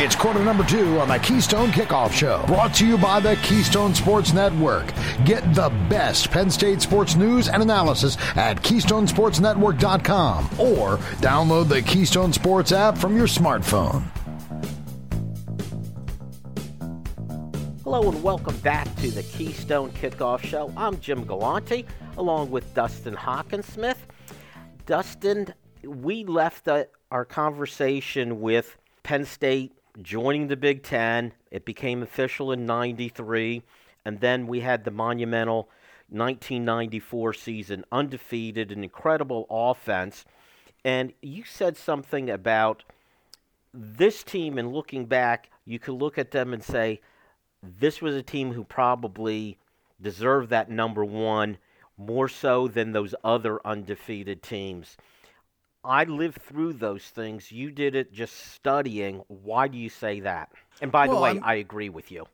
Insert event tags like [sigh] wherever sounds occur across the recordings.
It's quarter number two on the Keystone Kickoff Show, brought to you by the Keystone Sports Network. Get the best Penn State sports news and analysis at KeystonesportsNetwork.com or download the Keystone Sports app from your smartphone. Hello and welcome back to the Keystone Kickoff Show. I'm Jim Galante along with Dustin Hockensmith. Dustin, we left uh, our conversation with Penn State joining the Big Ten. It became official in 93. And then we had the monumental 1994 season, undefeated, an incredible offense. And you said something about this team, and looking back, you could look at them and say, this was a team who probably deserved that number one more so than those other undefeated teams. I lived through those things. You did it just studying. Why do you say that? And by well, the way, I'm, i agree with you.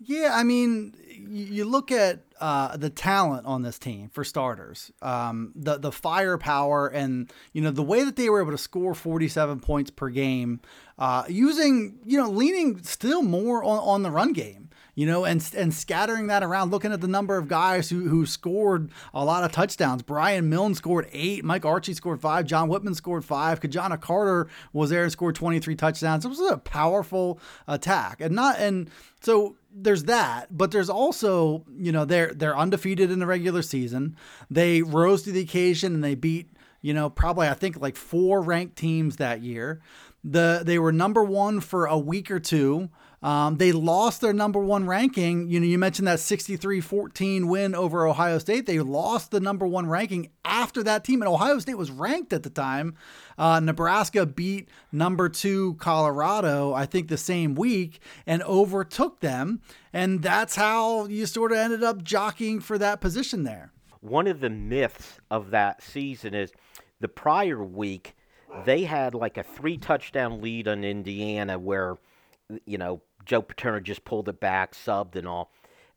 Yeah, I mean, you look at uh, the talent on this team for starters, um, the the firepower, and you know the way that they were able to score 47 points per game, uh, using you know leaning still more on, on the run game you know, and and scattering that around, looking at the number of guys who who scored a lot of touchdowns. Brian Milne scored eight, Mike Archie scored five, Jon Witman scored five, Ki-Jana Carter was there and scored 23 touchdowns. It was a powerful attack, and not and so there's that, but there's also you know they're they're undefeated in the regular season. They rose to the occasion and they beat you know probably I think like four ranked teams that year. The they were number one for a week or two. Um, they lost their number one ranking. You know, you mentioned that 63 14 win over Ohio State. They lost the number one ranking after that team, and Ohio State was ranked at the time. Uh, Nebraska beat number two Colorado, I think, the same week and overtook them. And that's how you sort of ended up jockeying for that position there. One of the myths of that season is the prior week, they had like a three touchdown lead on Indiana where you know, Joe Paterno just pulled it back, subbed and all.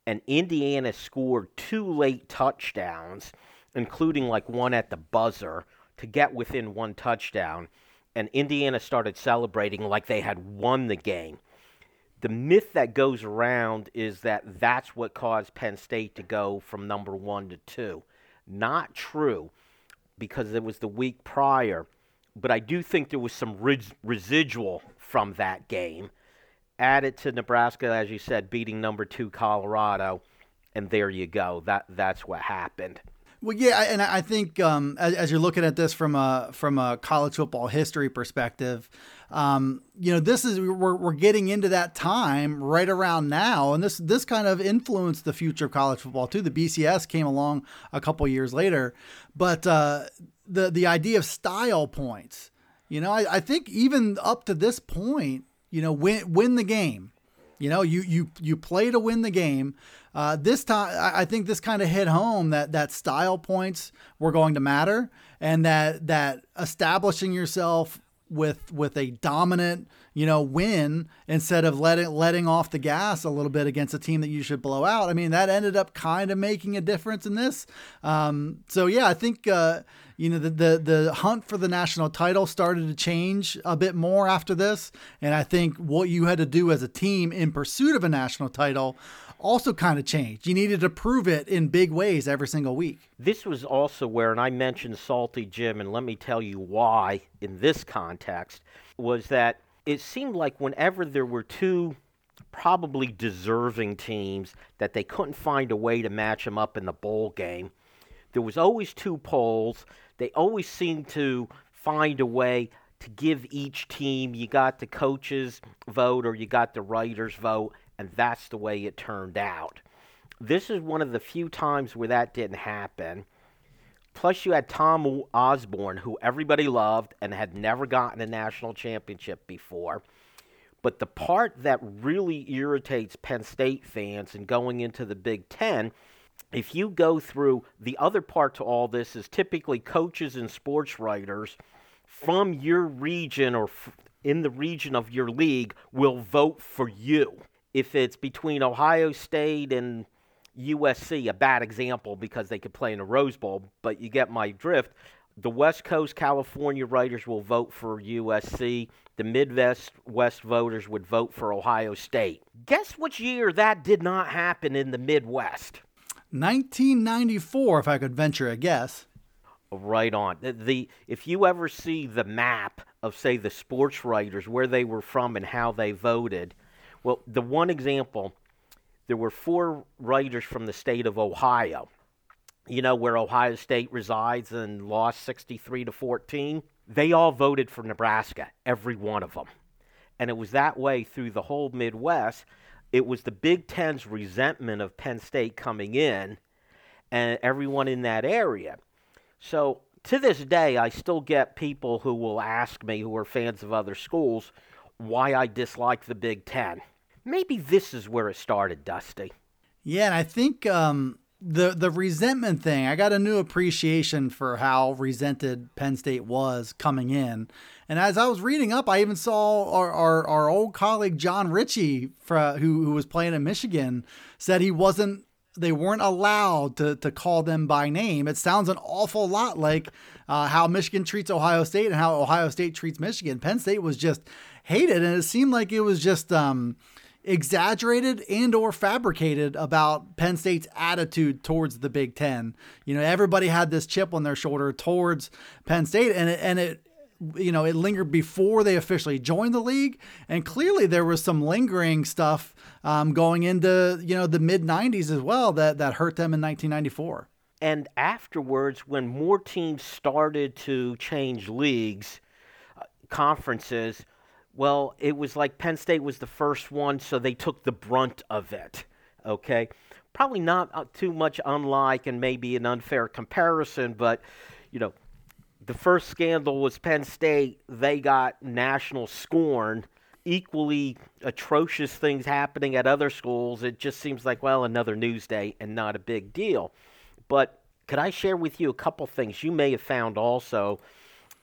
And Indiana scored two late touchdowns, including like one at the buzzer, to get within one touchdown. And Indiana started celebrating like they had won the game. The myth that goes around is that that's what caused Penn State to go from number one to two. Not true, because it was the week prior. But I do think there was some res- residual from that game added to Nebraska, as you said, beating number two Colorado, and there you go. That that's what happened. Well, yeah, and I think um, as, as, you're looking at this from a from a college football history perspective, um, you know, this is we're, we're getting into that time right around now, and this this kind of influenced the future of college football too. The BCS came along a couple years later, but uh, the the idea of style points, you know, I, I think even up to this point, you know, win win the game. You know, you you you play to win the game. Uh, this time, I think this kind of hit home that that style points were going to matter, and that that establishing yourself with with a dominant you know win instead of letting letting off the gas a little bit against a team that you should blow out. I mean that ended up kind of making a difference in this. Um, so yeah, I think uh, you know the, the the hunt for the national title started to change a bit more after this, and I think what you had to do as a team in pursuit of a national title also kind of changed. You needed to prove it in big ways every single week. This was also where, and I mentioned Salty Jim, and let me tell you why in this context, was that it seemed like whenever there were two probably deserving teams that they couldn't find a way to match them up in the bowl game, there was always two polls. They always seemed to find a way to give each team, you got the coaches vote or you got the writers vote, and that's the way it turned out. This is one of the few times where that didn't happen. Plus, you had Tom Osborne, who everybody loved and had never gotten a national championship before. But the part that really irritates Penn State fans and going into the Big Ten, if you go through the other part to all this, is typically coaches and sports writers from your region or in the region of your league will vote for you. If it's between Ohio State and USC, a bad example because they could play in a Rose Bowl, but you get my drift. the West Coast California writers will vote for USC. The Midwest West voters would vote for Ohio State. Guess which year that did not happen in the Midwest? 1994, if I could venture a guess. Right on. The, the if you ever see the map of say the sports writers where they were from and how they voted, well, the one example, there were four writers from the state of Ohio. You know where Ohio State resides and lost 63 to 14. They all voted for Nebraska, every one of them. And it was that way through the whole Midwest. It was the Big Ten's resentment of Penn State coming in and everyone in that area. So to this day, I still get people who will ask me, who are fans of other schools, why I dislike the Big Ten. Maybe this is where it started, Dusty. Yeah, and I think um, the the resentment thing. I got a new appreciation for how resented Penn State was coming in, and as I was reading up, I even saw our our, our old colleague Jon Ritchie, who who was playing in Michigan, said he wasn't they weren't allowed to, to call them by name. It sounds an awful lot like uh, how Michigan treats Ohio State and how Ohio State treats Michigan. Penn State was just hated, and it seemed like it was just um, exaggerated and or fabricated about Penn State's attitude towards the Big Ten. You know, everybody had this chip on their shoulder towards Penn State, and it, and it you know, it lingered before they officially joined the league, and clearly there was some lingering stuff um, going into you know the mid '90s as well that that hurt them in 1994. And afterwards, when more teams started to change leagues, uh, conferences, well, it was like Penn State was the first one, so they took the brunt of it. Okay, probably not uh, too much unlike, and maybe an unfair comparison, but you know the first scandal was Penn State. They got national scorn. Equally atrocious things happening at other schools. It just seems like, well, another news day and not a big deal. But could I share with you a couple things you may have found also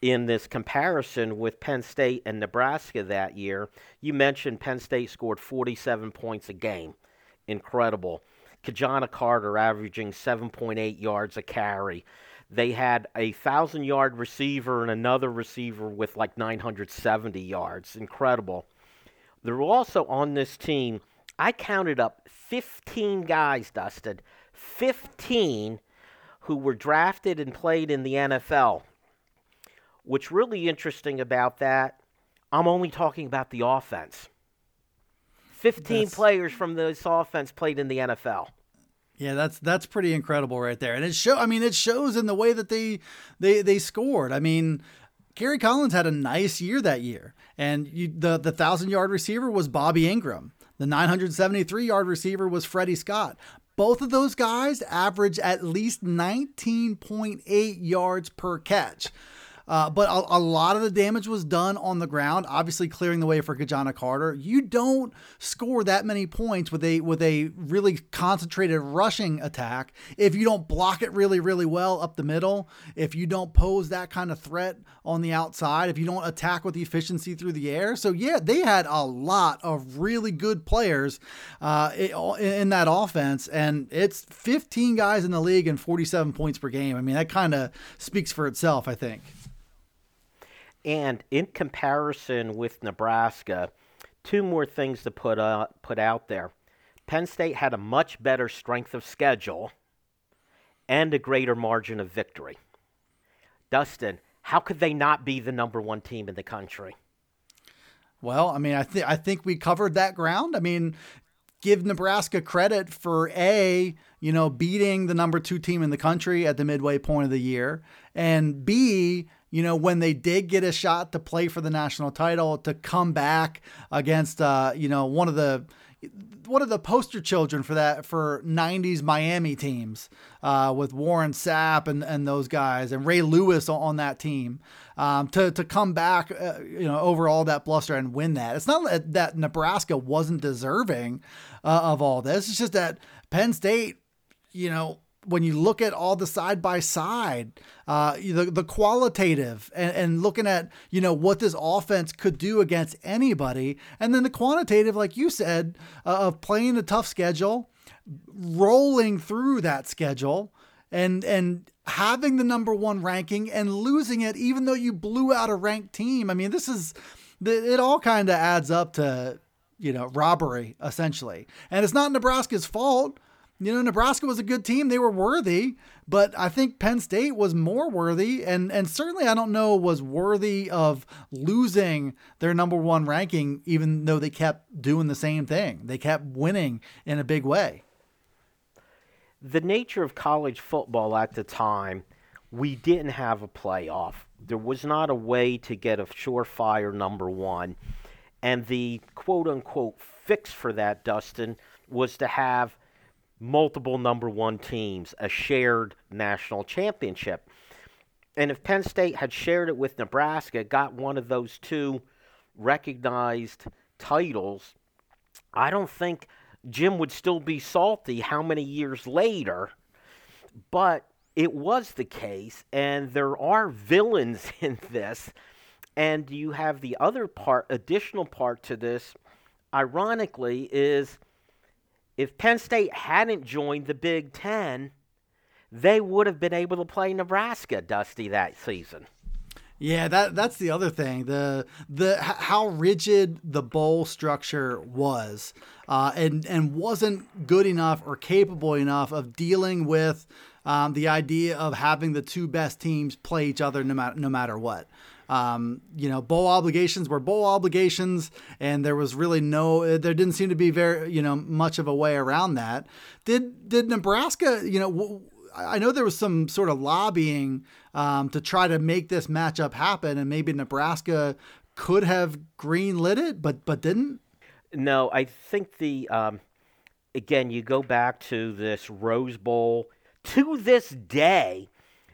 in this comparison with Penn State and Nebraska that year? You mentioned Penn State scored 47 points a game. Incredible. Ki-Jana Carter averaging 7.8 yards a carry. They had a thousand yard receiver and another receiver with like 970 yards. Incredible. There were also on this team, I counted up 15 guys, Dustin, 15 who were drafted and played in the NFL. What's really interesting about that, I'm only talking about the offense. 15 That's... players from this offense played in the NFL. Yeah, that's that's pretty incredible right there, and it show. I mean, it shows in the way that they they they scored. I mean, Kerry Collins had a nice year that year, and you, the the thousand yard receiver was Bobby Engram. The 973 yard receiver was Freddie Scott. Both of those guys average at least 19.8 yards per catch. Uh, but a, a, lot of the damage was done on the ground, obviously clearing the way for Ki-Jana Carter. You don't score that many points with a with a really concentrated rushing attack if you don't block it really really well up the middle. If you don't pose that kind of threat on the outside, if you don't attack with efficiency through the air. So yeah, they had a lot of really good players uh, in that offense, and it's 15 guys in the league and 47 points per game. I mean, that kind of speaks for itself, I think. And in comparison with Nebraska, two more things to put uh, put out there. Penn State had a much better strength of schedule and a greater margin of victory. Dustin, how could they not be the number one team in the country? Well, I mean, I think I think we covered that ground. I mean, give Nebraska credit for a you know beating the number two team in the country at the midway point of the year, and b you know, when they did get a shot to play for the national title, to come back against, uh, you know, one of the one of the poster children for that for 90s Miami teams uh, with Warren Sapp and, and those guys and Ray Lewis on, that team um, to, to come back uh, you know over all that bluster and win that. It's not that, that Nebraska wasn't deserving uh, of all this. It's just that Penn State, you know, when you look at all the side by side, uh, the the qualitative and, and looking at you know what this offense could do against anybody, and then the quantitative, like you said, uh, of playing a tough schedule, rolling through that schedule, and and having the number one ranking and losing it, even though you blew out a ranked team. I mean, this is it all kind of adds up to you know robbery essentially, and it's not Nebraska's fault. You know, Nebraska was a good team; they were worthy, but I think Penn State was more worthy, and and certainly I don't know was worthy of losing their number one ranking, even though they kept doing the same thing. They kept winning in a big way the nature of college football at the time, we didn't have a playoff. There was not a way to get a surefire number one. And the quote unquote fix for that, Dustin, was to have multiple number one teams, a shared national championship. And if Penn State had shared it with Nebraska, got one of those two recognized titles, I don't think Jim would still be salty how many years later, but it was the case, and there are villains [laughs] in this. And you have the other part, additional part to this, ironically, is if Penn State hadn't joined the Big Ten, they would have been able to play Nebraska, Dusty, that season. Yeah, that that's the other thing. The the how rigid the bowl structure was, uh, and and wasn't good enough or capable enough of dealing with um, the idea of having the two best teams play each other no matter no matter what. Um, you know, bowl obligations were bowl obligations, and there was really no, there didn't seem to be very, you know, much of a way around that. Did did Nebraska, you know, w- I know there was some sort of lobbying um, to try to make this matchup happen, and maybe Nebraska could have greenlit it, but but didn't. No, I think the um, again you go back to this Rose Bowl. To this day,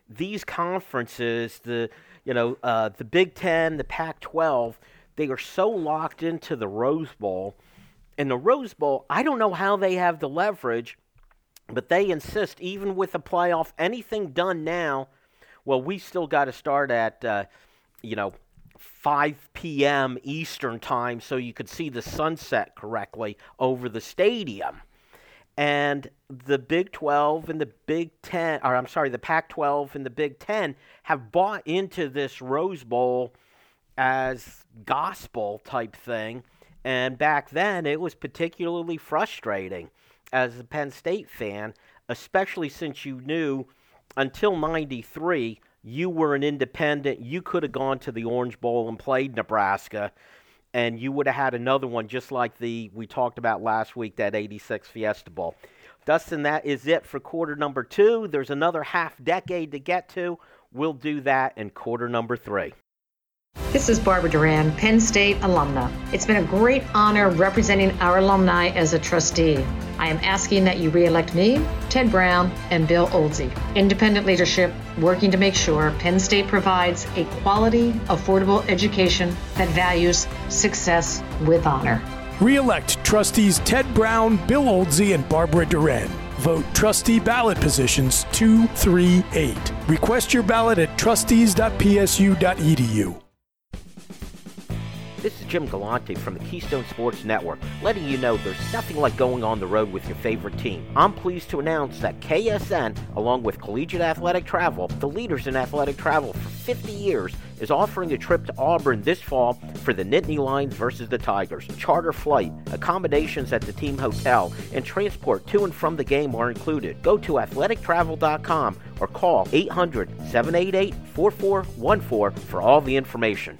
these conferences, the you know uh, the Big Ten, the Pac-12, they are so locked into the Rose Bowl. And the Rose Bowl, I don't know how they have the leverage but they insist, even with a playoff, anything done now, well, we still got to start at, uh, you know, 5 p.m. Eastern time so you could see the sunset correctly over the stadium. And the Big 12 and the Big 10, or I'm sorry, the Pac 12 and the Big 10 have bought into this Rose Bowl as gospel type thing. And back then, it was particularly frustrating as a Penn State fan, especially since you knew until 93 you were an independent. You could have gone to the Orange Bowl and played Nebraska, and you would have had another one just like the we talked about last week, that 86 Fiesta Bowl. Dustin, that is it for quarter number two. There's another half decade to get to. We'll do that in quarter number three. This is Barbara Doran, Penn State alumna. It's been a great honor representing our alumni as a trustee. I am asking that you reelect me, Ted Brown, and Bill Oldsey. Independent leadership working to make sure Penn State provides a quality, affordable education that values success with honor. Reelect trustees Ted Brown, Bill Oldsey, and Barbara Doran. Vote trustee ballot positions 238. Request your ballot at trustees.psu.edu. This is Jim Galante from the Keystone Sports Network, letting you know there's nothing like going on the road with your favorite team. I'm pleased to announce that KSN, along with Collegiate Athletic Travel, the leaders in athletic travel for 50 years, is offering a trip to Auburn this fall for the Nittany Lions versus the Tigers. Charter flight, accommodations at the team hotel, and transport to and from the game are included. Go to athletictravel.com or call 800 788 4414 for all the information.